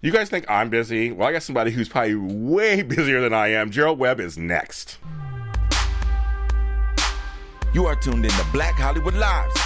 You guys think I'm busy? Well, I got somebody who's probably way busier than I am. Gerald Webb is next. You are tuned in to Black Hollywood Lives.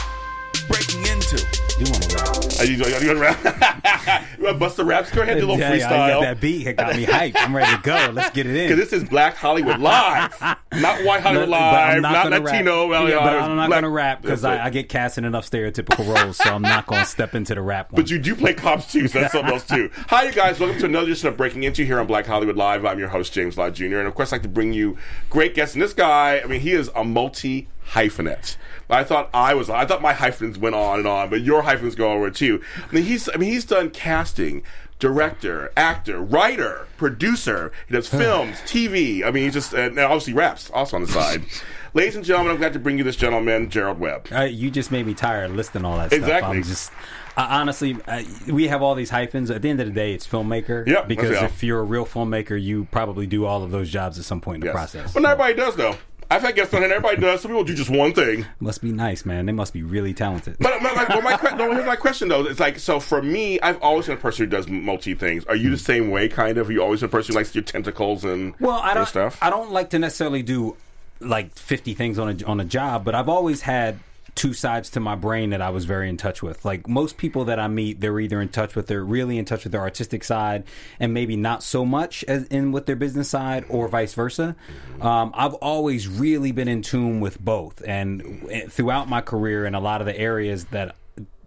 Breaking into. You want to rap? Are you, are you gonna rap? you want to bust the raps? Go ahead, do a little Yeah, yeah, I got that beat. It got me hyped. I'm ready to go. Let's get it in. Because this is Black Hollywood Live, not White Hollywood but Live, I'm not, gonna Latino. Rap. Yeah, but I'm not going to rap because I, I get cast in enough stereotypical roles, so I'm not going to step into the rap one. But you do play cops too, so that's something else too. Hi, you guys. Welcome to another edition of Breaking Into here on Black Hollywood Live. I'm your host, James Law Jr. And of course, I'd like to bring you great guests. And this guy, I mean, he is a multi hyphenate. I thought I was, I thought my hyphens went on and on, but your hyphens go over too. I mean, he's, I mean, he's done casting, director, actor, writer, producer. He does films, TV. I mean, he's just, and obviously raps also on the side. Ladies and gentlemen, I'm glad to bring you this gentleman, Gerald Webb. Uh, you just made me tired of listing all that Exactly. stuff. I'm just uh, honestly, uh, we have all these hyphens. At the end of the day, it's filmmaker. Yeah, Because if you're a real filmmaker, you probably do all of those jobs at some point in the Yes. process. But not everybody does, though. I've had guests on and everybody does. Some people do just one thing. Must be nice, man. They must be really talented. But my, my, well, my, no, here's my question though. It's like so for me, I've always been a person who does multi things. Are you the same way, kind of? Are you always a person who likes your tentacles and Well, I don't. stuff? I don't like to necessarily do like fifty things on a on a job, but I've always had two sides to my brain that I was very in touch with. Like most people that I meet, they're either in touch with they're really in touch with their artistic side, and maybe not so much as in with their business side, or vice versa. Um, I've always really been in tune with both, and eh, throughout my career, in a lot of the areas that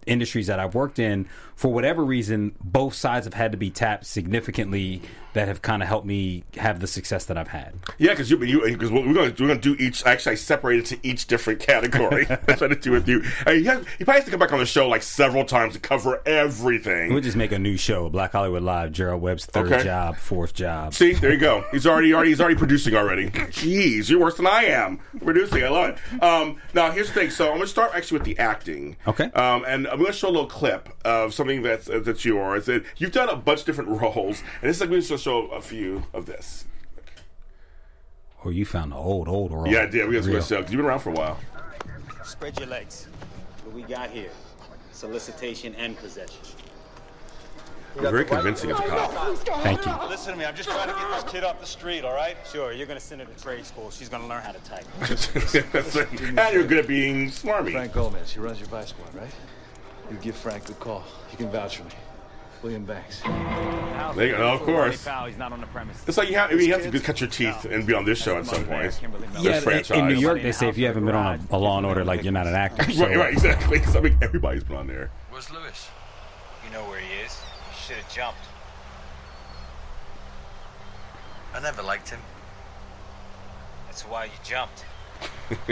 industries that I've worked in, for whatever reason, both sides have had to be tapped significantly. That have kind of helped me have the success that I've had. yeah, because you because we're going to we're going to do each. Actually, I separated to each different category. That's what I do with you. I mean, he, has, he probably has to come back on the show like several times to cover everything. We'll just make a new show, Black Hollywood Live. Gerald Webb's third Okay. job, fourth job. See, there you go. He's already, already he's already producing already. Jeez, you're worse than I am producing. I love it. Um, now here's the thing. So I'm going to start actually with the acting. Okay. Um, and I'm going to show a little clip of something that's uh, that's yours. That you've done a bunch of different roles, and this is like we're just going to show a few of this. Or you found the old, old world. Yeah, I did. We got Real. to show because you've been around for a while. Spread your legs. What we got here? Solicitation and possession. You're very convincing as a cop. Thank you. Listen to me. I'm just trying to get this kid off the street, all right? Sure, you're gonna send her to trade school. She's gonna learn how to type. and you're good at being smarmy. Frank Gomez, he runs your vice squad, right? You give Frank a call. He can vouch for me. William Banks. There you go. Of course. He's not on the premise. It's like you have. I mean, you have to cut your teeth and be on this show at some point. Yeah, This in- in New. York, they say if you haven't been on a, a Law and Order, like you're not an actor. So. Right, right, exactly. 'Cause I mean, everybody's been on there. Where's Lewis? You know where he is. You should have jumped. I never liked him. That's why you jumped.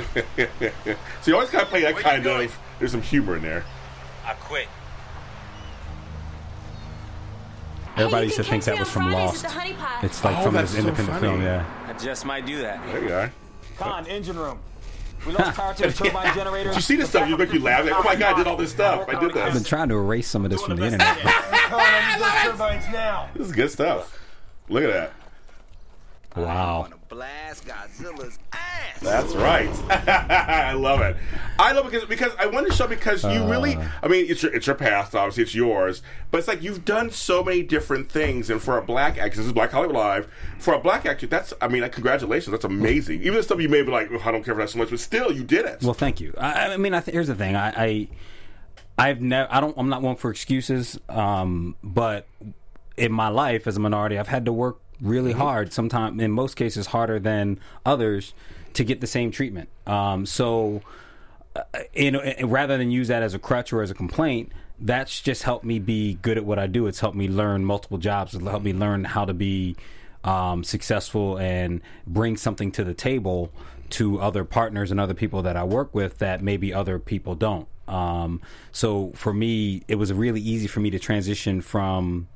So you always gotta play that Where kind of. There's some humor in there. I quit. Everybody used to think that was from Lost. It's like Oh, from this independent funny. film, yeah. I just might do that. There you are. Con, engine room. We lost power to the turbine generator. Did you see this stuff? You make you laugh. Like, oh my god, I did all this stuff. I did this. I've been trying to erase some of this from the internet. turbines now. This is good stuff. Look at that. Wow. Blast Godzilla's ass. That's right. I love it. I love it because because I want to show because you really. I mean, it's your it's your past. Obviously, it's yours. But it's like you've done so many different things, and for a black actor, this is Black Hollywood Live. For a black actor, that's. I mean, like, congratulations. That's amazing. Even the stuff you may be like, "Oh, I don't care for that so much, but still, you did it. Well, thank you. I, I mean, I th- here's the thing. I, I I've never. I don't. I'm not one for excuses. Um, but in my life as a minority, I've had to work really hard. Sometimes, in most cases, harder than others to get the same treatment. Um, so, uh, you know, rather than use that as a crutch or as a complaint. That's just helped me be good at what I do. It's helped me learn multiple jobs. It's helped me learn how to be um, successful and bring something to the table to other partners and other people that I work with that maybe other people don't. Um, so for me, it was really easy for me to transition from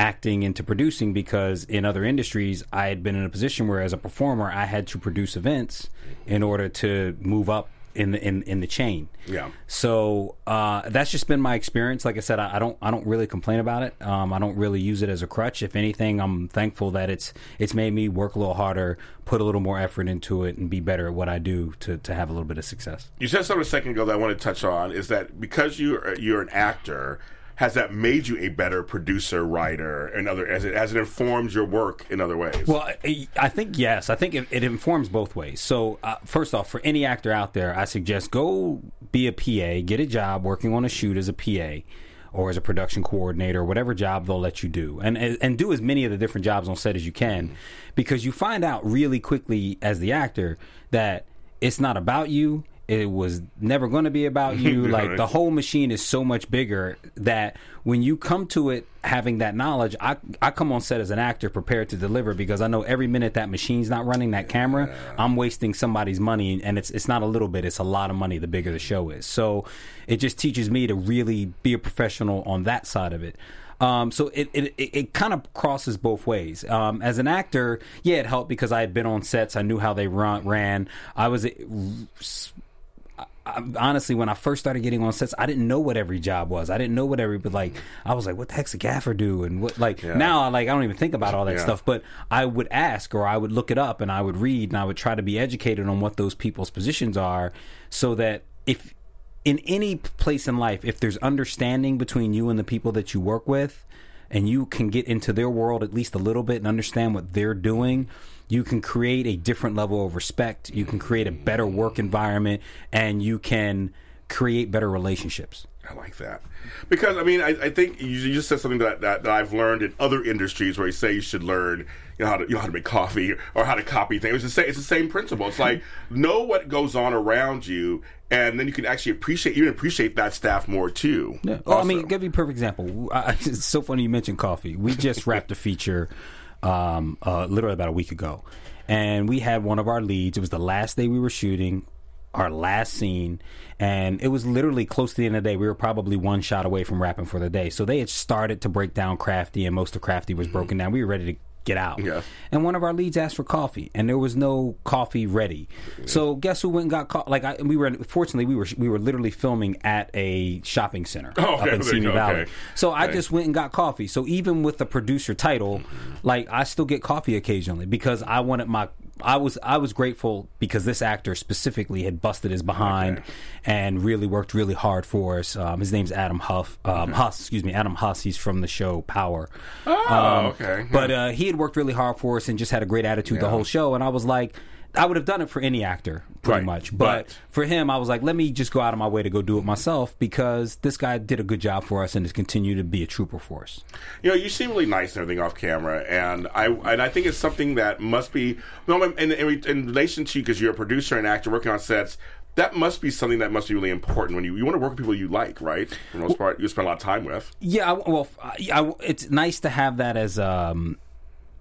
acting into producing because in other industries I had been in a position where as a performer I had to produce events in order to move up in the in, in the chain. Yeah. So uh, that's just been my experience. Like I said, I, I don't I don't really complain about it. Um, I don't really use it as a crutch. If anything, I'm thankful that it's it's made me work a little harder, put a little more effort into it, and be better at what I do to to have a little bit of success. You said something a second ago that I want to touch on is that because you're you're an actor, has that made you a better producer, writer, and other as it as it informs your work in other ways? Well, I, think yes. I think it, it informs both ways. So, uh, first off, for any actor out there, I suggest go be a PA, get a job working on a shoot as a PA or as a production coordinator, whatever job they'll let you do, and and do as many of the different jobs on set as you can, because you find out really quickly as the actor that it's not about you. It was never going to be about you. Like right. the whole machine is so much bigger that when you come to it having that knowledge, I I come on set as an actor prepared to deliver because I know every minute that machine's not running that camera, I'm wasting somebody's money, and it's it's not a little bit, it's a lot of money. The bigger the show is, so it just teaches me to really be a professional on that side of it. Um, so it, it, it, it kind of crosses both ways. Um, as an actor, yeah, it helped because I had been on sets. I knew how they run, ran. I was I, honestly, when I first started getting on sets, I didn't know what every job was. I didn't know what every, but like, I was like, what the heck's a gaffer do? And what, like, now I like, I don't even think about all that Yeah. stuff, but I would ask or I would look it up and I would read and I would try to be educated on what those people's positions are so that if, in any place in life, if there's understanding between you and the people that you work with, and you can get into their world at least a little bit and understand what they're doing, you can create a different level of respect. You can create a better work environment, and you can create better relationships. I like that because I mean I, I think you, you just said something that, that, that I've learned in other industries where you say you should learn you know how to you know how to make coffee or how to copy things. It's the same, it's the same principle. It's like know what goes on around you, and then you can actually appreciate you can appreciate that staff more too. Yeah. Well, I mean, give you a perfect example. I, it's so funny you mentioned coffee. We just wrapped a feature um, uh, literally about a week ago, and we had one of our leads. It was the last day we were shooting, our last scene, and it was literally close to the end of the day. We were probably one shot away from wrapping for the day. So they had started to break down Crafty, and most of Crafty was broken down. We were ready to get out. Yeah. And one of our leads asked for coffee, and there was no coffee ready. So guess who went and got coffee? Like I, we were, fortunately, we were we were literally filming at a shopping center Oh, up okay, in there you Simi go, Valley. okay. So I just went and got coffee. So even with the producer title, mm-hmm. like I still get coffee occasionally because I wanted my. I was I was grateful because this actor specifically had busted his behind and really worked really hard for us. Um, his name's Adam Huff, um, Huss, excuse me, Adam Huss. He's from the show Power. oh okay, But uh, he had worked really hard for us and just had a great attitude the whole show. And I was like, I would have done it for any actor, pretty Right. much. But, for him, I was like, let me just go out of my way to go do it myself because this guy did a good job for us and has continued to be a trooper for us. you know, you seem really nice and everything off camera, and I and I think it's something that must be no, in, in, in relation to you because you're a producer and actor working on sets. That must be something that must be really important when you you want to work with people you like, right? For the most part, you spend a lot of time with. Yeah, I, well, I, I- it's nice to have that as um,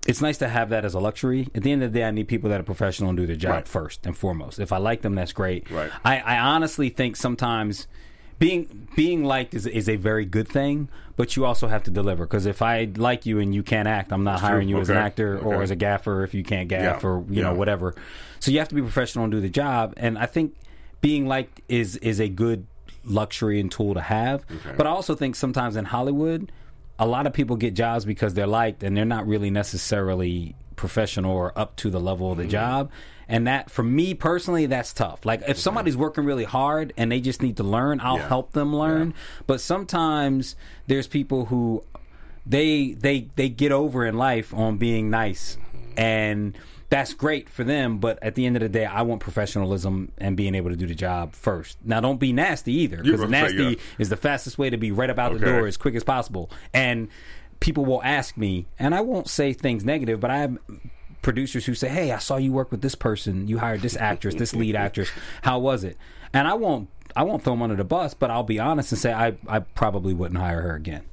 it's nice to have that as a luxury. At the end of the day, I need people that are professional and do their job Right. first and foremost. If I like them, that's great. Right. I, I honestly think sometimes being being liked is is a very good thing, but you also have to deliver. Because if I like you and you can't act, I'm not hiring you as an Okay. actor or as a gaffer if you can't gaff Yeah. or you know whatever. So you have to be professional and do the job. And I think being liked is is a good luxury and tool to have. But I also think sometimes in Hollywood, a lot of people get jobs because they're liked and they're not really necessarily professional or up to the level of Mm-hmm. the job. And that, for me personally, that's tough. Like, if somebody's working really hard and they just need to learn, I'll Yeah. help them learn. But sometimes there's people who they they they get over in life on being nice and that's great for them but at the end of the day i want professionalism and being able to do the job first. Now don't be nasty either because gonna say, nasty yeah. is the fastest way to be right about the door as quick as possible. And people will ask me and i won't say things negative but i have producers who say hey i saw you work with this person. You hired this actress this lead actress. How was it? And i won't i won't throw them under the bus but i'll be honest and say i, I probably wouldn't hire her again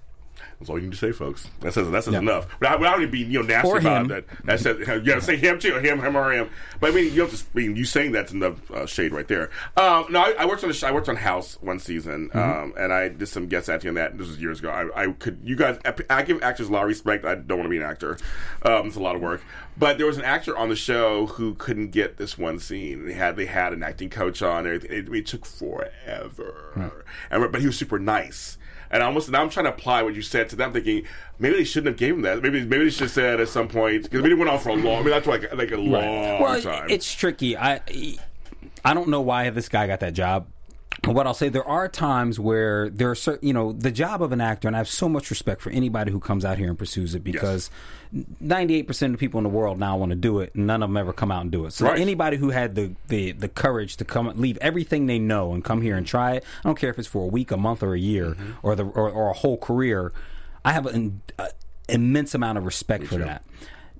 That's all you need to say, folks. That says that says Yeah. enough. But I, but I don't even be you know nasty Or about him. that. That says yeah, say him too, him, him, or him. But I mean, you have to. I mean, you saying that's enough uh, shade right there. Um, no, I, I worked on a sh- I worked on House one season, Mm-hmm. um, and I did some guest acting on that. This was years ago. I, I could you guys. I give actors a lot of respect. I don't want to be an actor. Um, it's a lot of work. But there was an actor on the show who couldn't get this one scene. They had they had an acting coach on. and It, it took forever. And, but he was super nice. And I almost now I'm trying to apply what you said to them, thinking maybe they shouldn't have gave given that. Maybe maybe they should have said at some point because maybe it went on for a long. I mean, that's like like a long well, time. it's tricky. I I don't know why this guy got that job. What I'll say, there are times where there are certain, you know, the job of an actor, and I have so much respect for anybody who comes out here and pursues it because 98% of the people in the world now want to do it, and none of them ever come out and do it. So Right. anybody who had the, the, the courage to come, leave everything they know and come here and try it, I don't care if it's for a week, a month, or a year, Mm-hmm. or, the, or, or a whole career, I have an uh, immense amount of respect for that.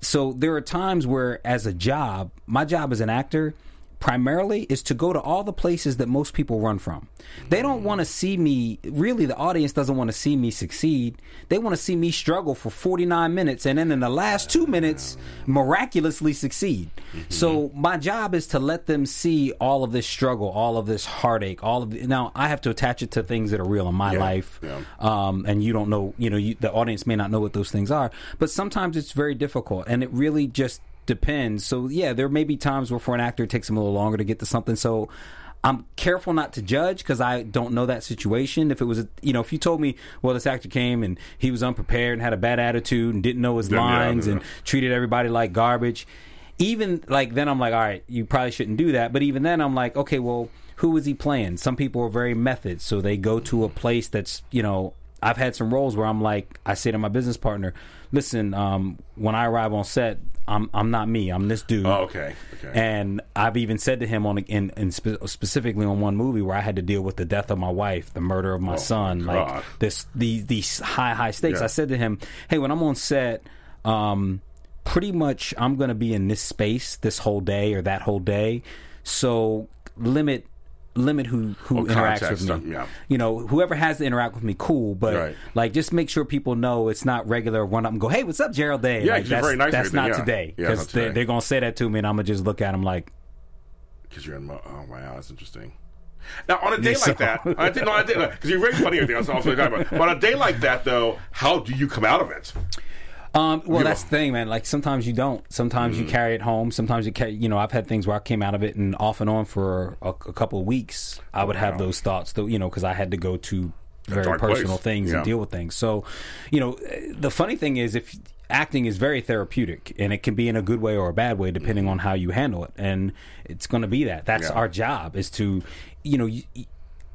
So there are times where, as a job, my job as an actor primarily is to go to all the places that most people run from. They don't want to see me, really, the audience doesn't want to see me succeed. They want to see me struggle for 49 minutes and then in the last two minutes, miraculously succeed. So my job is to let them see all of this struggle, all of this heartache, all of the, now I have to attach it to things that are real in my Yeah, life. yeah. Um, and you don't know, you know, you, the audience may not know what those things are, but sometimes it's very difficult and it really just depends. So yeah, there may be times where for an actor it takes them a little longer to get to something. So I'm careful not to judge because I don't know that situation. If it was, a, you know, if you told me, well, this actor came and he was unprepared and had a bad attitude and didn't know his yeah, lines yeah. and treated everybody like garbage, even like then I'm like, all right, you probably shouldn't do that. But even then, I'm like, okay, well, who is he playing? Some people are very method, so they go to a place that's, you know, I've had some roles where I'm like, I say to my business partner, listen, um, when I arrive on set, I'm I'm not me. I'm this dude. Oh, okay, okay. And I've even said to him on in, in spe- specifically on one movie where I had to deal with the death of my wife, the murder of my Oh, son, my like this these these high high stakes. Yeah. I said to him, "Hey, when I'm on set, um, pretty much I'm going to be in this space this whole day or that whole day, so limit." Limit who who Oh, interacts with stuff, me. yeah. You know, whoever has to interact with me, cool. But Right. like, just make sure people know it's not regular. Run up and go, "Hey, what's up, Gerald Day?" Yeah, like, that's very nice that's not yeah. today Yeah, it's not because they're, they're gonna say that to me, and I'm gonna just look at them like, Because you're in. Mo- oh wow, that's interesting. Now on a day So- like that, on a day, no, on a day because you're very funny. Everything else, also talking about. But on a day like that, though, how do you come out of it? Um, well, You that's know. the thing, man. Like sometimes you don't. Sometimes Mm. you carry it home. Sometimes you carry. You know, I've had things where I came out of it and off and on for a, a couple of weeks. I would have Wow. those thoughts, though. You know, because I had to go to very personal place. things Yeah. and deal with things. So, you know, the funny thing is, if acting is very therapeutic, and it can be in a good way or a bad way, depending on how you handle it, and it's going to be that. That's Yeah. our job is to, you know, y-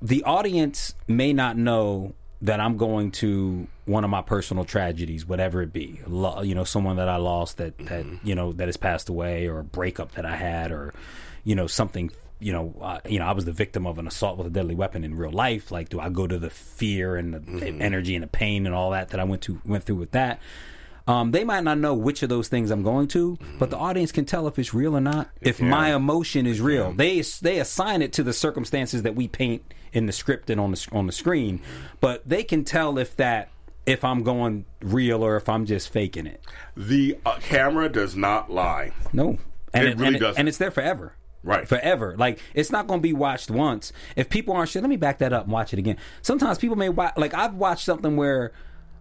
the audience may not know that I'm going to one of my personal tragedies, whatever it be, Lo- you know, someone that I lost that that you know that has passed away, or a breakup that I had, or you know something. You know, uh, you know, I was the victim of an assault with a deadly weapon in real life. Like, do I go to the fear and the, the energy and the pain and all that that I went to went through with that? Um, they might not know which of those things I'm going to, but the audience can tell if it's real or not. If my emotion is real, they they assign it to the circumstances that we paint in the script and on the on the screen, but they can tell if that if I'm going real or if I'm just faking it. The uh, camera does not lie. No, and It really doesn't. and it's there forever. Right. forever. Like it's not going to be watched once. If people aren't sure, let me back that up and watch it again. Sometimes people may watch. Like I've watched something where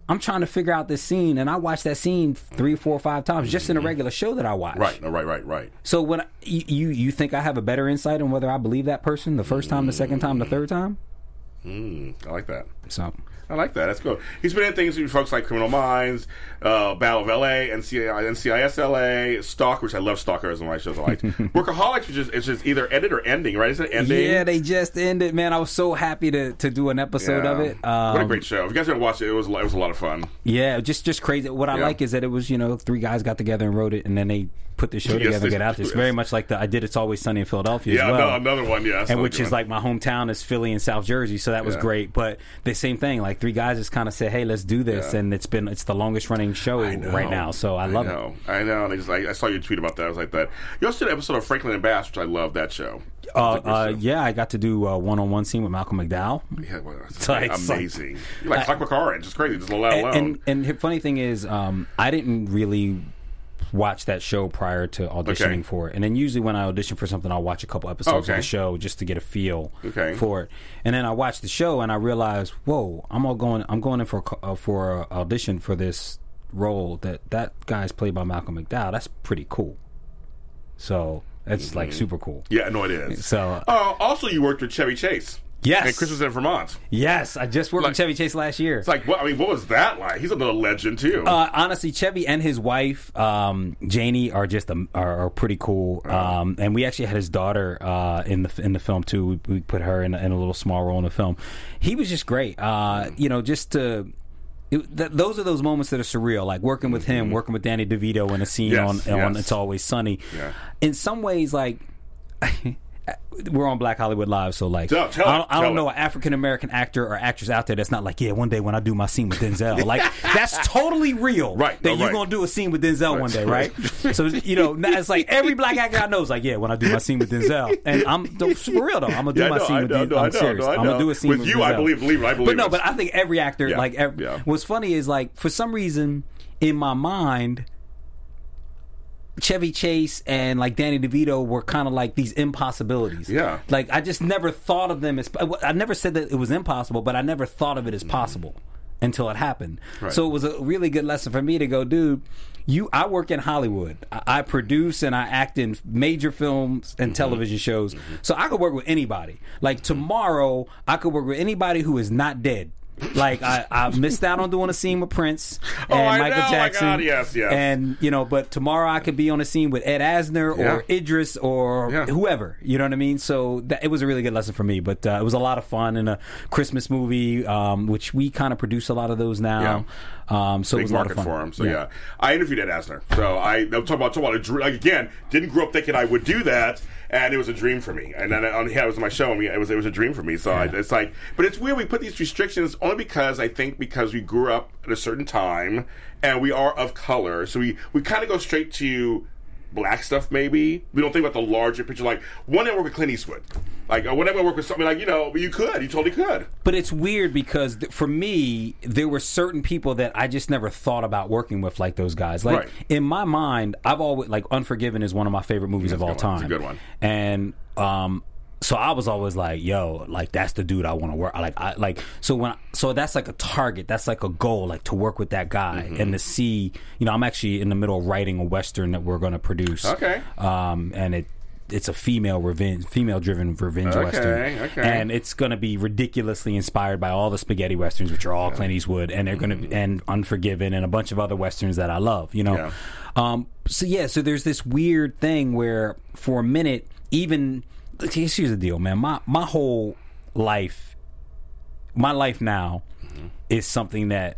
I'm trying to figure out this scene, and I watch that scene three, four, five times just in a regular show that I watch. Right, right, right, right. So when I, you you think I have a better insight on whether I believe that person the first time, the second time, the third time? I like that. So I like that. That's good. He's been in things with folks like Criminal Minds, uh, Battle of LA, NCI, NCIS LA, Stalker, which I love Stalker as one of my shows I liked. Workaholics, which is it's just either ended or ending, right? Is it ending? yeah, they just ended. Man, I was so happy to to do an episode of it. Um, what a great show! If you guys haven't watched it, it was it was a lot of fun. Yeah, just just crazy. What I Yeah. like is that it was you know three guys got together and wrote it, and then they put the show Yes, together get out there. It's yes. very much like the I did. It's always sunny in Philadelphia Yeah, as well. no, another one. Yeah, and which is one. like my hometown is Philly and South Jersey, so that was Yeah. great. But the same thing, like three guys just kind of said, "Hey, let's do this," Yeah. and it's been it's the longest running show right now. So I love know. I know. And I, just, I, I saw your tweet about that. I was like that. You also did an episode of Franklin and Bash, which I love that show. Uh, uh, yeah, I got to do a one on one scene with Malcolm McDowell. Yeah, well, it's like- amazing. You're like Clockwork Orange. It's crazy. Just let and, alone. and and the funny thing is, um, I didn't really watch that show prior to auditioning Okay. for it. And then usually when I audition for something, I'll watch a couple episodes Okay. of the show just to get a feel Okay. for it. And then I watch the show and I realize, whoa, I'm all going. I'm going in for uh, for audition for this role that that guy's played by Malcolm McDowell. That's pretty cool. So that's like super cool. yeah, no, it is. So Uh, also, you worked with Chevy Chase. Yes. and Christmas in Vermont. Yes, I just worked Like- with Chevy Chase last year. It's like, what? I mean, what was that like? He's a little legend too. Uh, honestly, Chevy and his wife um, Jayni are just um, are, are pretty cool. Um, and we actually had his daughter uh, in the in the film too. We, we put her in, a- in a little small role in the film. He was just great. Uh, you know, just to. It, th- those are those moments that are surreal, like working with him, working with Danny DeVito in a scene Yes, on, on "It's Always Sunny." Yeah. In some ways, like we're on Black Hollywood Live, so like Tell- tell I don't, I don't it. know an African American actor or actress out there that's not like, yeah, one day when I do my scene with Denzel, like that's totally real, Right, That no, you're right. gonna do a scene with Denzel one day, Right. right? so you know, now it's like every black actor I know is like, yeah, when I do my scene with Denzel, and I'm for real though, I'm gonna do Yeah, my know, scene I with know, Denzel. I'm serious. I'm gonna do a scene With with, you, I believe- believe it, I believe But no, but I think every actor, Yeah, like, ev- yeah. what's funny is like for some reason in my mind. Chevy Chase and like Danny DeVito were kind of like these impossibilities. Yeah. Like I just never thought of them as I never said that it was impossible, but I never thought of it as possible until it happened. Mm-hmm. Right. So it was a really good lesson for me to go, dude. You, I work in Hollywood. I, I produce and I act in major films Mm-hmm. and television shows. So I could work with anybody. Like tomorrow, I could work with anybody who is not dead. Like I, I missed out on doing a scene with Prince and Oh, Michael know, my Jackson. God, yes, yes. And you know, but tomorrow I could be on a scene with Ed Asner Yeah. or Idris or Yeah. whoever. You know what I mean? So that, it was a really good lesson for me. But uh, it was a lot of fun in a Christmas movie, um, which we kind of produce a lot of those now. Um, so it Big was a lot of fun for him. So yeah. I interviewed Ed Asner. So I I'm talking about talking about a. Like again, didn't grow up thinking I would do that, and it was a dream for me. And then on yeah, it was my show, and we, it was it was a dream for me. So I, it's like, but it's weird we put these restrictions only because I think because we grew up at a certain time and we are of color, so we we kind of go straight to black stuff maybe we don't think about the larger picture like one day I work with Clint Eastwood like uh, whenever I work with something like you know you could you totally could But it's weird because th- for me, there were certain people that I just never thought about working with, like those guys. Like Right. in my mind, I've always like Unforgiven is one of my favorite movies of all That's a good one. time. It's a good one. And um, so I was always like, "Yo, like that's the dude I want to work." Like, I like so when so that's like a target. That's like a goal, like to work with that guy Mm-hmm. and to see. You know, I'm actually in the middle of writing a western that we're going to produce. Okay. Um, and it. It's a female revenge, female-driven revenge Okay, western, okay. and it's going to be ridiculously inspired by all the spaghetti westerns, which are all Clint Eastwood, and they're going to and Unforgiven and a bunch of other westerns that I love. You know, Yeah. um, so yeah, so there's this weird thing where for a minute, even here's the deal, man. My my whole life, my life now, mm-hmm. is something that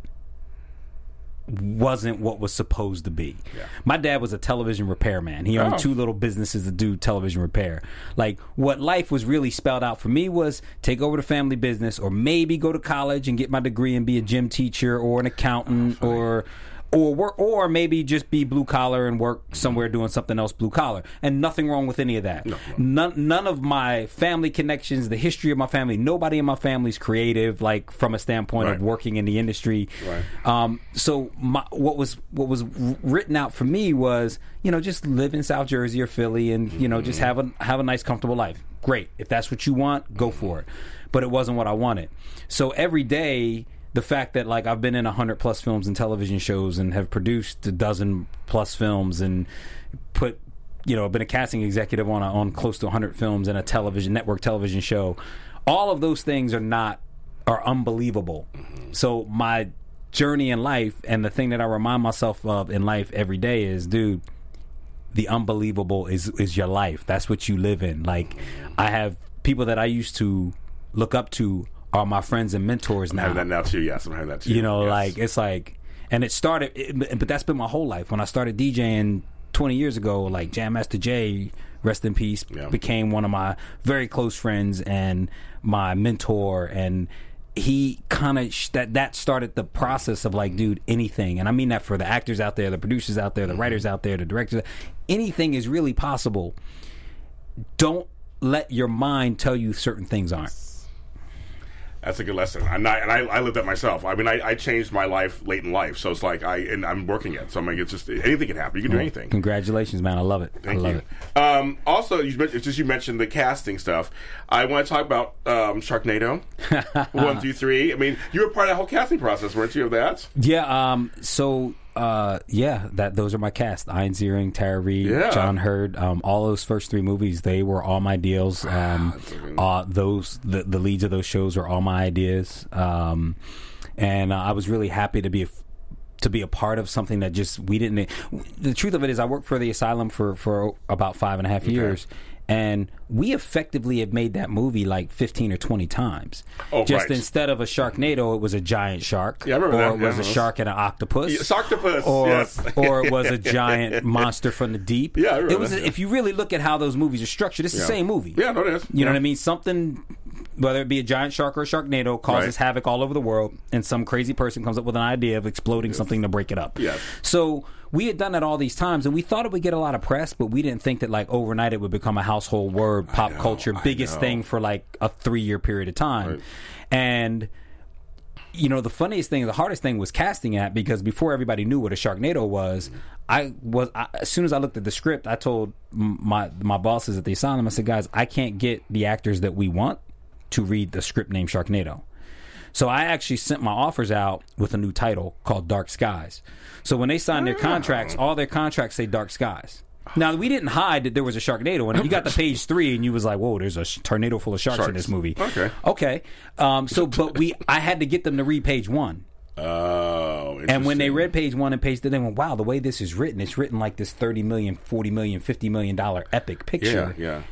wasn't what was supposed to be. My dad was a television repairman. He owned Oh. two little businesses to do television repair. Like what life was really spelled out for me was take over the family business or maybe go to college and get my degree and be a gym teacher or an accountant oh, or or work, or maybe just be blue collar and work somewhere doing something else blue collar. And nothing wrong with any of that. None none of my family connections, the history of my family, nobody in my family is creative like from a standpoint Right. of working in the industry. Right. Um, so my, what was what was written out for me was you know just live in South Jersey or Philly and you know just have a have a nice comfortable life. Great, if that's what you want, go for it. But it wasn't what I wanted. So every day, the fact that like I've been in a hundred plus films and television shows and have produced a dozen plus films and put you know been a casting executive on a, on close to 100 films and a television network television show all of those things are not are unbelievable. So my journey in life and the thing that I remind myself of in life every day is dude the unbelievable is is your life. That's what you live in. Like I have people that I used to look up to are my friends and mentors now having that now. too yes I'm having that too you know Yes. like it's like and it started it, but that's been my whole life. When i started djing 20 years ago like jam master Jay, rest in peace Yeah. became one of my very close friends and my mentor and he kind of sh- that that started the process of like dude anything. And i mean that for the actors out there the producers out there the mm-hmm. writers out there the directors anything is really possible. Don't let your mind tell you certain things aren't That's a good lesson. I'm not, and I, I lived that myself. I mean, I, I changed my life late in life, so it's like I and I'm working it. So I'm like, it's just anything can happen. You can do anything. congratulations man i love it Thank i love you. it Um, also, you mentioned, just you mentioned the casting stuff. I want to talk about um, Sharknado one through three. I mean, you were part of the whole casting process, weren't you? Of that? Yeah, um, so uh, yeah, that those are my cast: Ian Ziering, Tara Reid, Yeah. John Heard. Um, all those first three movies, they were all my deals. Um, uh, those the the leads of those shows are all my ideas. Um, and uh, I was really happy to be a to be a part of something that just we didn't. The truth of it is, I worked for the asylum for for about five and a half years. And we effectively have made that movie like fifteen or twenty times. Oh, Just right. instead of a Sharknado, it was a giant shark. Yeah, I remember or that. it was Yeah, a shark and an octopus. Yes, octopus, Or yes. or it was a giant monster from the deep. Yeah, I remember it was. that, yeah. If you really look at how those movies are structured, it's the same movie. Yeah, no, it is. You know what I mean? Something, whether it be a giant shark or a sharknado, causes Right. havoc all over the world, and some crazy person comes up with an idea of exploding something to break it up. Yes. So we had done it all these times, and we thought it would get a lot of press, but we didn't think that like overnight it would become a household word, pop culture, biggest thing for like a three year period of time, Right. and you know the funniest thing the hardest thing was casting at because before everybody knew what a sharknado was i was I, as soon as i looked at the script i told my my bosses at the asylum i said guys i can't get the actors that we want to read the script named sharknado so i actually sent my offers out with a new title called dark skies so when they signed their contracts all their contracts say dark skies now we didn't hide that there was a Sharknado, and you got to page three, and you was like, "Whoa, there's a sh- tornado full of sharks, in this movie." Okay. Okay. Um, so, but we, I had to get them to read page one. Oh, And when they read page one and page two, they went, wow, the way this is written, it's written like this 30 million, 40 million, 50 million dollar epic picture." yeah, yeah.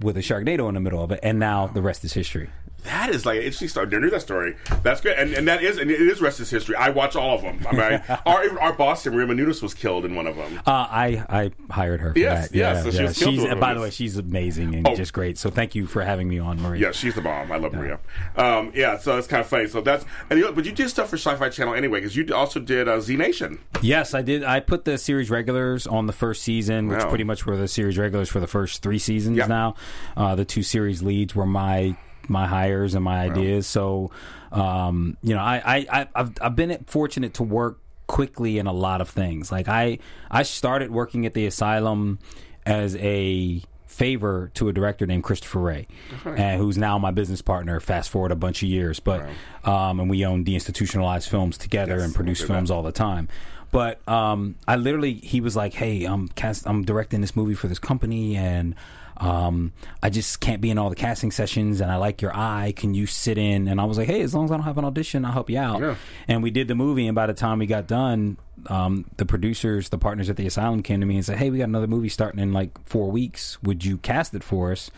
with a Sharknado in the middle of it. And now the rest is history. That is like an interesting story. Never knew that story. That's good, and, and that is and it is rest is history. I watch all of them. I mean, our our boss, Maria Menounos, was killed in one of them. Uh, I, I hired her for Yes, that. yes, Yeah, so she yeah. was She's, by the way, she's amazing and Oh. just great. So thank you for having me on, Maria. Yeah, she's the bomb. I love Maria. Um, yeah, so it's kind of funny. So that's and you, but you did stuff for Sci-Fi Channel anyway because you also did uh, Z Nation. Yes, I did. I put the series regulars on the first season, which Wow. pretty much were the series regulars for the first three seasons. Yeah. Now, uh, the two series leads were my my hires and my ideas. So, um, you know, I, I, I've I've been fortunate to work quickly in a lot of things. Like I I started working at the asylum as a favor to a director named Christopher Ray, and who's now my business partner. Fast forward a bunch of years, but um, and we own deinstitutionalized films together Yes, and produce at films all the time. But um, I literally, he was like, "Hey, I'm cast, I'm directing this movie for this company, and um, I just can't be in all the casting sessions. And I like your eye. Can you sit in?" And I was like, "Hey, as long as I don't have an audition, I'll help you out." Yeah. And we did the movie, and by the time we got done, um, the producers, the partners at the asylum, came to me and said, "Hey, we got another movie starting in like four weeks. Would you cast it for us?"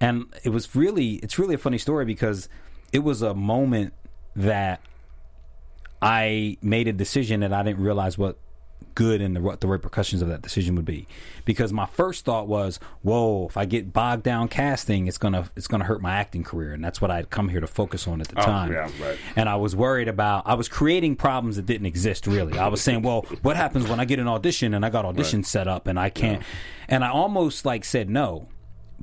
And it was really, it's really a funny story because it was a moment that I made a decision that I didn't realize what good and the what the repercussions of that decision would be. Because my first thought was, "Whoa, if I get bogged down casting, it's gonna it's gonna hurt my acting career," and that's what I'd come here to focus on at the Oh, time. yeah, right. And I was worried about I was creating problems that didn't exist really. I was saying, "Well, what happens when I get an audition and I got auditions set up and I can't?" And I almost like said no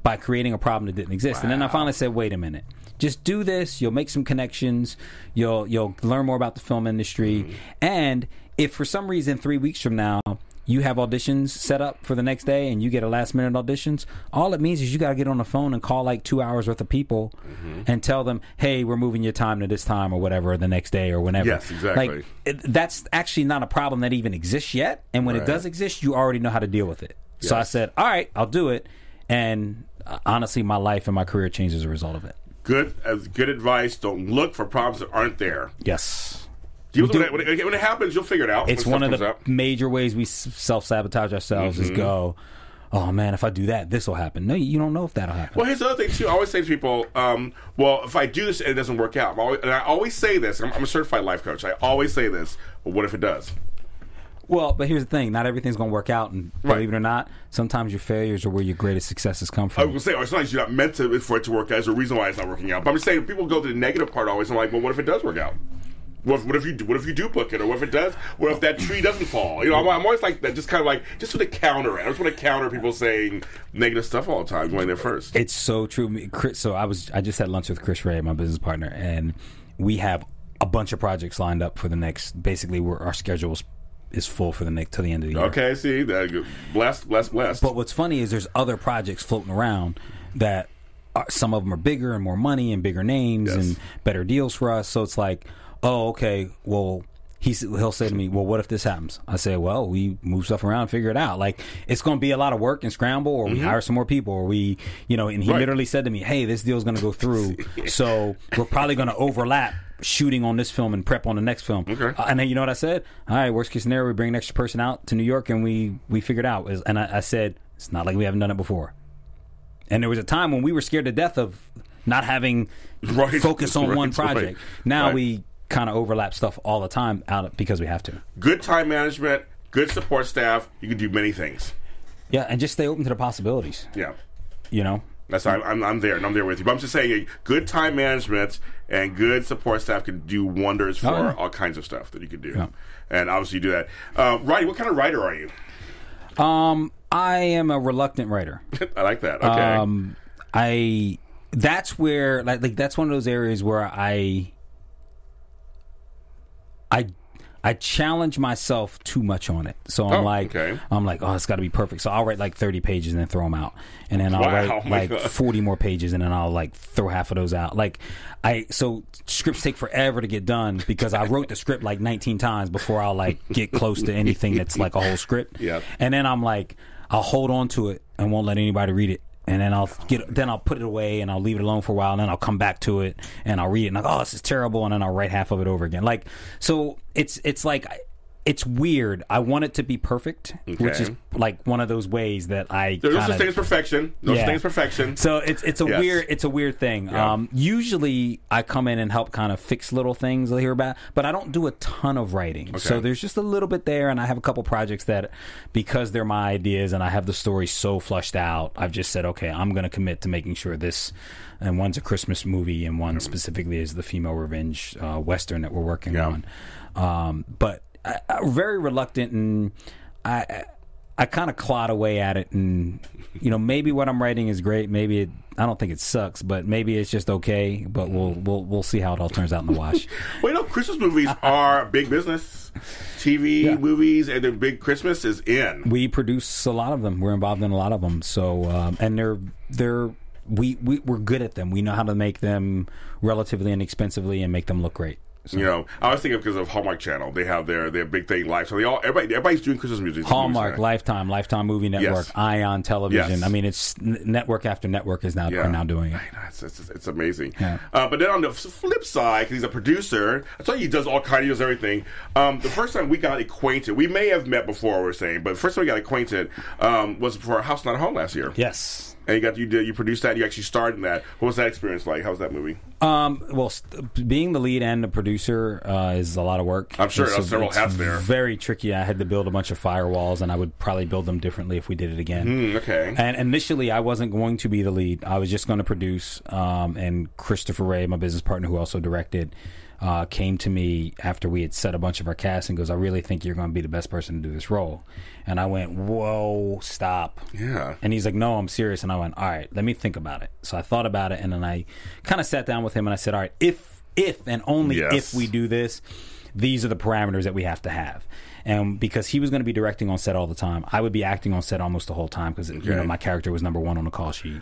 by creating a problem that didn't exist. And then I finally said, "Wait a minute." Just do this. You'll make some connections. You'll you'll learn more about the film industry. Mm-hmm. And if for some reason three weeks from now you have auditions set up for the next day and you get a last minute auditions, all it means is you got to get on the phone and call like two hours worth of people Mm-hmm. and tell them, "Hey, we're moving your time to this time or whatever the next day or whenever." Yes, exactly. Like it, that's actually not a problem that even exists yet. And when it does exist, you already know how to deal with it. So I said, "All right, I'll do it." And uh, honestly, my life and my career changed as a result of it. Good, uh, good advice. Don't look for problems that aren't there. Yes. With do-. When, it, when it happens, you'll figure it out. It's one of the major ways we self sabotage ourselves Mm-hmm. is go, oh man, if I do that, this will happen. No, you don't know if that'll happen. Well, here's the other thing too. I always say to people, um, "Well, if I do this and it doesn't work out," I'm always, and I always say this. I'm, I'm a certified life coach. I always say this. Well, what if it does? Well, but here's the thing: not everything's going to work out, and Right. believe it or not, sometimes your failures are where your greatest successes come from. I was gonna say, oh, sometimes you're not meant to for it to work out. There's a reason why it's not working out. But I'm just saying, people go to the negative part always. I'm like, well, what if it does work out? What if, what if you what if you duplicate, or what if it does? What if that tree doesn't fall? You know, I'm, I'm always like that, just kind of like just to counter it. I just want to counter people saying negative stuff all the time, going there first. It's so true. Me- Chris, so I was I just had lunch with Chris Ray, my business partner, and we have a bunch of projects lined up for the next. Basically, we're, our schedule is, is full for the next till the end of the year. Okay, see, that, blessed, blessed, blessed. But what's funny is there's other projects floating around that are, some of them are bigger and more money and bigger names Yes. and better deals for us. So it's like, oh, okay, well, he's he'll say to me, "Well, what if this happens?" I say, "Well, we move stuff around, figure it out. Like it's going to be a lot of work and scramble, or we hire some more people, or we, you know." And he Mm-hmm. Right. literally said to me, "Hey, this deal's going to go through, so we're probably going to overlap." Shooting on this film and prep on the next film, Okay. Uh, and then you know what I said? All right, worst case scenario, we bring an extra person out to New York and we we figure it out. And I, I said it's not like we haven't done it before. And there was a time when we were scared to death of not having Right. focus on Right, one right. project. Now Right. we kind of overlap stuff all the time out because we have to. Good time management, good support staff. You can do many things. Yeah, and just stay open to the possibilities. Yeah. You know, That's I'm, I'm I'm there and I'm there with you. But I'm just saying, good time management and good support staff can do wonders for Oh, yeah. all kinds of stuff that you can do. Yeah. And obviously, you do that. Uh, Roddy, what kind of writer are you? um, I am a reluctant writer. I like that. Okay. Um, I that's where like like that's one of those areas where I I I challenge myself too much on it. So I'm Oh, like okay. I'm like oh it's got to be perfect. So I'll write like 30 pages and then throw them out. And then I'll Wow, write oh like God. 40 more pages and then I'll like throw half of those out. Like I so scripts take forever to get done because I wrote the script like 19 times before I'll like get close to anything that's like a whole script. Yep. And then I'm like, I'll hold on to it and won't let anybody read it. And then I'll get, then I'll put it away and I'll leave it alone for a while. And then I'll come back to it and I'll read it and like, oh, this is terrible. And then I'll write half of it over again. Like, so it's it's like it's weird. I want it to be perfect, which is like one of those ways that I There's no kinda- such thing as perfection. No such Yeah. thing as perfection. so it's it's a Yes. weird it's a weird thing. Yeah. Um, usually I come in and help kind of fix little things I hear about, but I don't do a ton of writing. So there's just a little bit there, and I have a couple projects that because they're my ideas and I have the story so flushed out, I've just said okay, I'm going to commit to making sure this. And one's a Christmas movie, and one specifically is the female revenge uh, western that we're working Yeah. on. Um, but I, I'm very reluctant, and I. I I kind of clawed away at it, and you know, maybe what I'm writing is great. Maybe it, I don't think it sucks, but maybe it's just okay. But we'll we'll we'll see how it all turns out in the wash. Well, you know, Christmas movies are big business. TV Yeah. movies and their big Christmas is in. we produce a lot of them. We're involved in a lot of them. So, um, and they're they're we, we we're good at them. We know how to make them relatively inexpensively and make them look great. So, You know, I was thinking because of Hallmark Channel, they have their their big thing live. So they all everybody everybody's doing Christmas music. Hallmark. Lifetime, Lifetime Movie Network, Yes. Ion Television. Yes. I mean, it's n- network after network is now Yeah. are now doing it. It's, it's, it's amazing. Yeah. Uh, but then on the flip side, because he's a producer, I tell you he does all kinds, he does everything. Um, the first time we got acquainted, we may have met before, we're saying, but the first time we got acquainted um, was for House Not Home last year. Yes. And you got you did you produced that, you actually starred in that. What was that experience like? How was that movie? Um, well, st- being the lead and the producer uh, is a lot of work. I'm sure It's a- several it's hats there. Very tricky. I had to build a bunch of firewalls, and I would probably build them differently if we did it again. Mm, okay. And initially, I wasn't going to be the lead. I was just going to produce. Um, and Christopher Ray, my business partner, who also directed, uh, came to me after we had set a bunch of our casts and goes, "I really think you're going to be the best person to do this role." And I went, "Whoa, stop!" Yeah. And he's like, "No, I'm serious." And I went, "All right, let me think about it." So I thought about it, and then I kind of sat down with him and I said, "All right, if if and only Yes. if we do this, these are the parameters that we have to have." And because he was going to be directing on set all the time, I would be acting on set almost the whole time because you know my character was number one on the call sheet.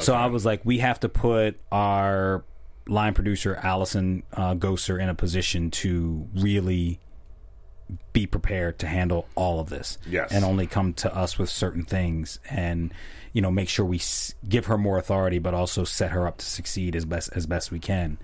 So I was like, we have to put our line producer Allison uh, Gosser in a position to really be prepared to handle all of this Yes. and only come to us with certain things and you know make sure we s- give her more authority but also set her up to succeed as best as best we can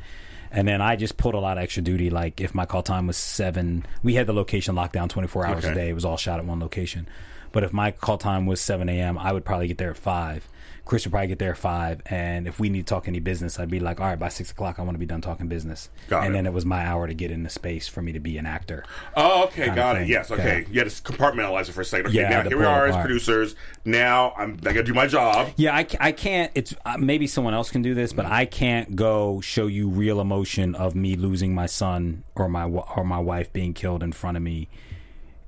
and then I just pulled a lot of extra duty. Like if my call time was seven, we had the location locked down 24 hours a day. It was all shot at one location. But if my call time was 7 a.m., I would probably get there at five. Chris would probably get there at five. And if we need to talk any business, I'd be like, all right, by six o'clock, I want to be done talking business. Got and it. then it was my hour to get into space for me to be an actor. Oh, okay, got it. Yes, okay. Yeah. You had to compartmentalize it for a second. Okay, Yeah, now here we are as producers. Now I'm I got to do my job. Yeah, I, I can't. It's uh, maybe someone else can do this, but I can't go show you real emotion of me losing my son or my or my wife being killed in front of me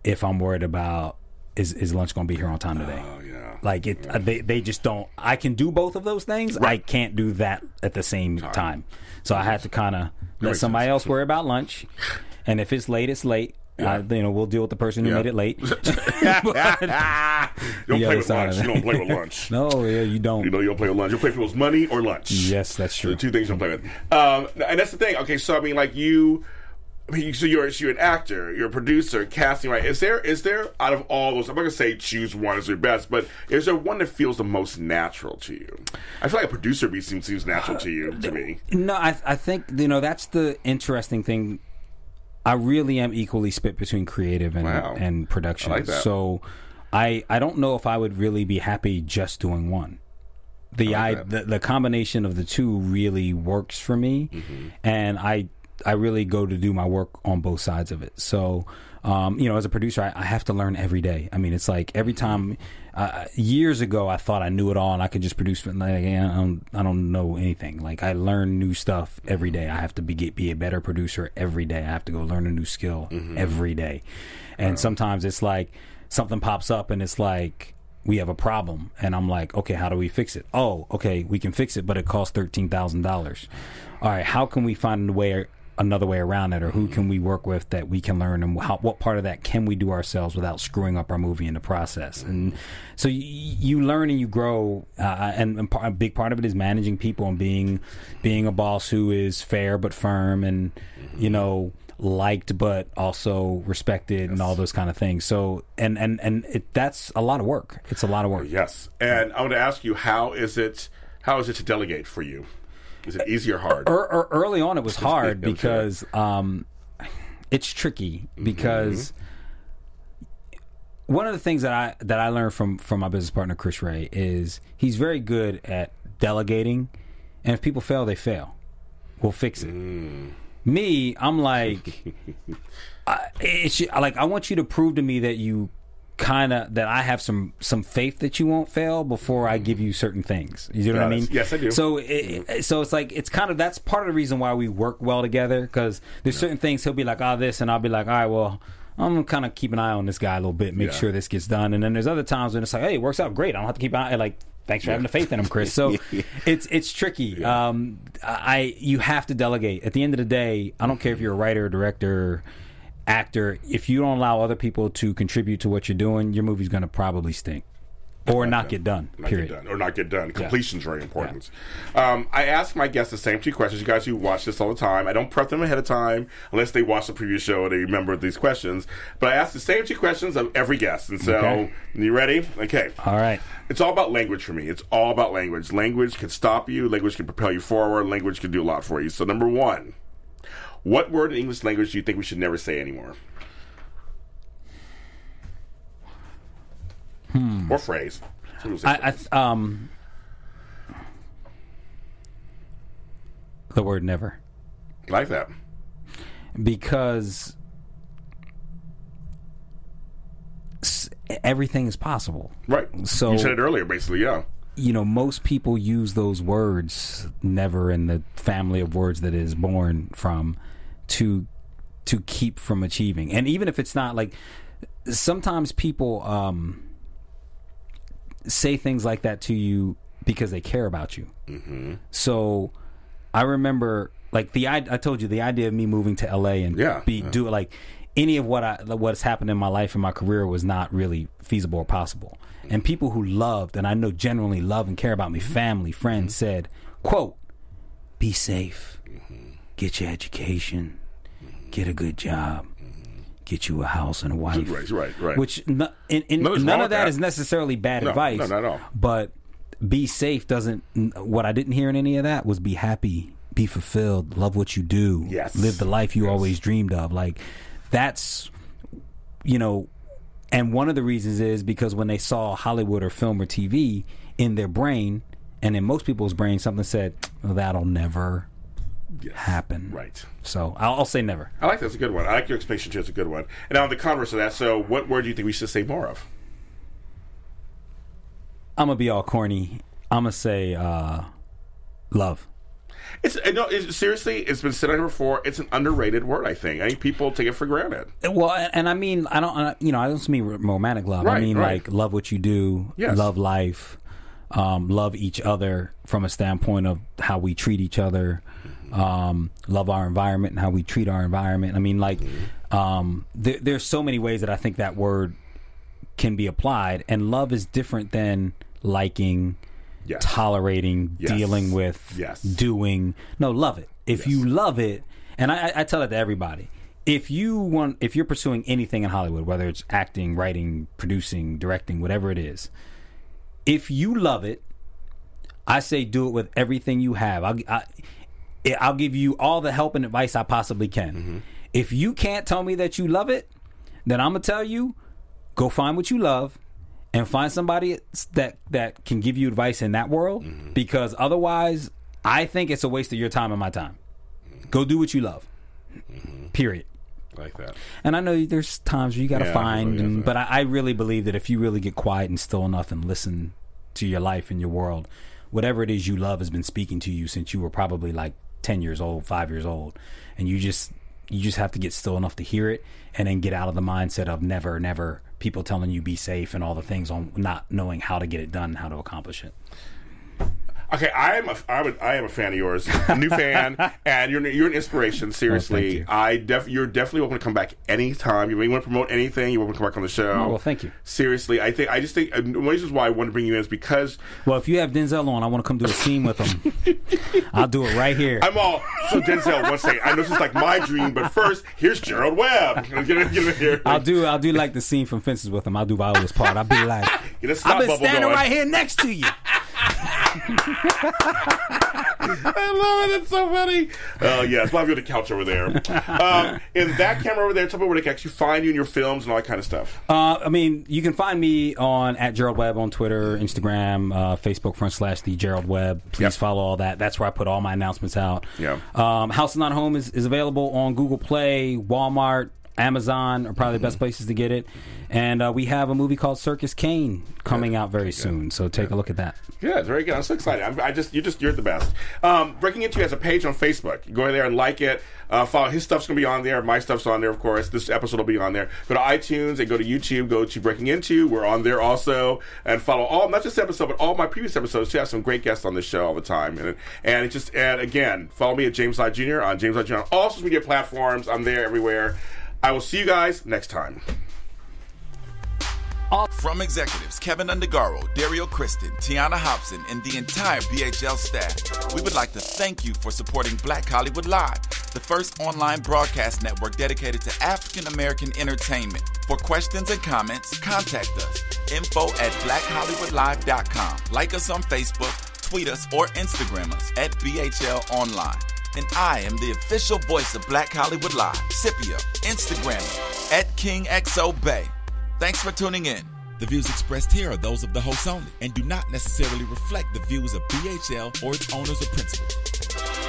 if I'm worried about is is lunch going to be here on time today. Oh yeah. Like it, uh, they they just don't. I can do both of those things. I can't do that at the same time. So I had to kind of let somebody sense. else worry about lunch, and if it's late, it's late. Yeah. Uh, you know, we'll deal with the person who Yeah. made it late. you don't play with lunch. You don't play with lunch. no, yeah, you don't. You know you don't play with lunch. You play people's money or lunch. yes, that's true. The two things you don't play with. Um, and that's the thing. Okay, so I mean, like you, I mean, so you're you're an actor, you're a producer, casting, right? Is there is there out of all those? I'm not gonna say choose one as your best, but is there one that feels the most natural to you? I feel like a producer be seems seems natural to you to me. No, I, I think you know that's the interesting thing. I really am equally split between creative and Wow. and production. I like. So, I I don't know if I would really be happy just doing one. The I I, the, the combination of the two really works for me, Mm-hmm. and I I really go to do my work on both sides of it. So. Um, you know, as a producer, I, I have to learn every day. I mean, it's like every time. Uh, years ago, I thought I knew it all and I could just produce. Like, I don't, I don't know anything. Like I learn new stuff every day. I have to be get, be a better producer every day. I have to go learn a new skill every day. And sometimes it's like something pops up and it's like we have a problem, and I'm like, okay, how do we fix it? Oh, okay, we can fix it, but it costs thirteen thousand dollars. All right, how can we find a way? Another way around it, or who can we work with that we can learn, and how, what part of that can we do ourselves without screwing up our movie in the process? And so you, you learn and you grow, uh, and, and a big part of it is managing people and being being a boss who is fair but firm, and you know liked but also respected, and all those kind of things. So and and and it, that's a lot of work. It's a lot of work. Yes, and I want to ask you, how is it? How is it to delegate for you? Is it easy or hard? Er, er, early on, it was hard because um, it's tricky because one of the things that I that I learned from from my business partner Chris Ray is he's very good at delegating, and if people fail, they fail. We'll fix it. Me, I'm like, I, it's like I want you to prove to me that you kind of that I have some some faith that you won't fail before I give you certain things. You know what I it. mean? Yes, I do. So it, so it's like it's kind of that's part of the reason why we work well together because there's certain things he'll be like, oh, this, and I'll be like, all right, well. I'm gonna kind of keep an eye on this guy a little bit, make Yeah. sure this gets done. And then there's other times when it's like, hey, it works out great. I don't have to keep an eye. Like, thanks for having the faith in him, Chris. So it's it's tricky. Um, I you have to delegate. At the end of the day, I don't care if you're a writer, director, actor. If you don't allow other people to contribute to what you're doing, your movie's gonna probably stink or not get done. Not period. get done or not get done. Completion's very important. Um, I ask my guests the same two questions. You guys who watch this all the time, I don't prep them ahead of time unless they watch the previous show and they remember these questions. But I ask the same two questions of every guest. And so, Okay. you ready? Okay. All right. It's all about language for me. It's all about language. Language can stop you. Language can propel you forward. Language can do a lot for you. So, number one, what word in English language do you think we should never say anymore? Or phrase. Some people say I, I th- um the word never like that. because everything is possible. Right. So- you said it earlier, basically. Yeah. you know, most people use those words never in the family of words that it is born from to to keep from achieving. And even if it's not like sometimes people um say things like that to you because they care about you. Mm-hmm. So I remember like the I, I told you the idea of me moving to LA and Yeah, be yeah. do like any of what I what's happened in my life and my career was not really feasible or possible. And people who loved and I know generally love and care about me, family, friends said, "quote Be safe, get your education, get a good job, get you a house and a wife." Right, right, right. Which no, in, in, Nothing's none of that that. is necessarily bad No, advice. no, not at all. But be safe doesn't. What I didn't hear in any of that was be happy, be fulfilled, love what you do, Yes. live the life you Yes. always dreamed of. Like that's, you know, and one of the reasons is because when they saw Hollywood or film or TV in their brain, and in most people's brain, something said, "That'll never Yes. happen." Right. So I'll, I'll say never. I like that's a good one. I like your explanation too. It's a good one. And now the converse of that. So, what word do you think we should say more of? I'm gonna be all corny. I'm gonna say uh, love. It's uh, no. It's, seriously, it's been said on here before. It's an underrated word. I think. I think people take it for granted. Well, and, and I mean, I don't, uh, you know, I don't mean romantic love. I mean, right. like love what you do, Yes. love life, um, love each other from a standpoint of how we treat each other, um, love our environment and how we treat our environment. I mean, like, um, there, there's so many ways that I think that word can be applied, and love is different than liking. Yes. Tolerating, Yes. dealing with, Yes. doing. No, love it. If you love it, and I, I- I tell it to everybody. if you want if you're pursuing anything in Hollywood, whether it's acting, writing, producing, directing, whatever it is, if you love it, I say do it with everything you have. I'll, I, I'll give you all the help and advice I possibly can. If you can't tell me that you love it, then I'm gonna tell you, go find what you love, and find somebody that that can give you advice in that world. Because otherwise, I think it's a waste of your time and my time. Go do what you love. Period. like that. And I know there's times where you got to Yeah, find, and, but I, I really believe that if you really get quiet and still enough and listen to your life and your world, whatever it is you love has been speaking to you since you were probably like ten years old, five years old, and you just you just have to get still enough to hear it, and then get out of the mindset of never, never people telling you be safe and all the things on not knowing how to get it done, how to accomplish it. Okay, I am a, I'm a I am a fan of yours, a new fan, and you're you're an inspiration. Oh, seriously, you. I def, you're definitely welcome to come back anytime. You want to promote anything, you're welcome to come back on the show. Oh, well, thank you. Seriously, I think I just think one of the reasons why I want to bring you in is because Well, if you have Denzel on, I want to come do a scene with him. I'll do it right here. I'm all so Denzel. One second, I know this is like my dream, but first here's Gerald Webb. Get in, get in here. I'll do I'll do like the scene from Fences with him. I'll do Viola's part. I'll be like, Get a snot I've been standing going. right here next to you. I love it. It's so funny. Oh, yeah. It's live on the couch over there. Um, in that camera over there, tell me where they can actually find you in your films and all that kind of stuff. Uh, I mean, you can find me on at Gerald Webb on Twitter, Instagram, uh, Facebook front slash the Gerald Webb. Please Yep. follow all that. That's where I put all my announcements out. Yeah. Um, House Not Home is, is available on Google Play, Walmart, Amazon are probably the best places to get it. And uh, we have a movie called Circus Kane coming out very soon. So take a look at that. Good, very good. I'm so excited. I'm, I just, you're just, you're the best. Um, Breaking Into has a page on Facebook. Go in there and like it. Uh, follow his stuff's gonna be on there. My stuff's on there, of course. This episode will be on there. Go to iTunes and go to YouTube. Go to Breaking Into. We're on there also, and follow all not just this episode, but all my previous episodes. We have some great guests on this show all the time, and and it's just and again, follow me at James Lott Jr. on James Lott Jr. on all social media platforms. I'm there everywhere. I will see you guys next time. From executives Kevin Undergaro, Dario Kristen, Tiana Hobson, and the entire BHL staff, we would like to thank you for supporting Black Hollywood Live, the first online broadcast network dedicated to African American entertainment. For questions and comments, contact us. Info at blackhollywoodlive.com. Like us on Facebook, tweet us, or Instagram us at BHL Online. And I am the official voice of Black Hollywood Live, Scipio, Instagram at KingXOBay. Thanks for tuning in. The views expressed here are those of the host only and do not necessarily reflect the views of BHL or its owners or principals.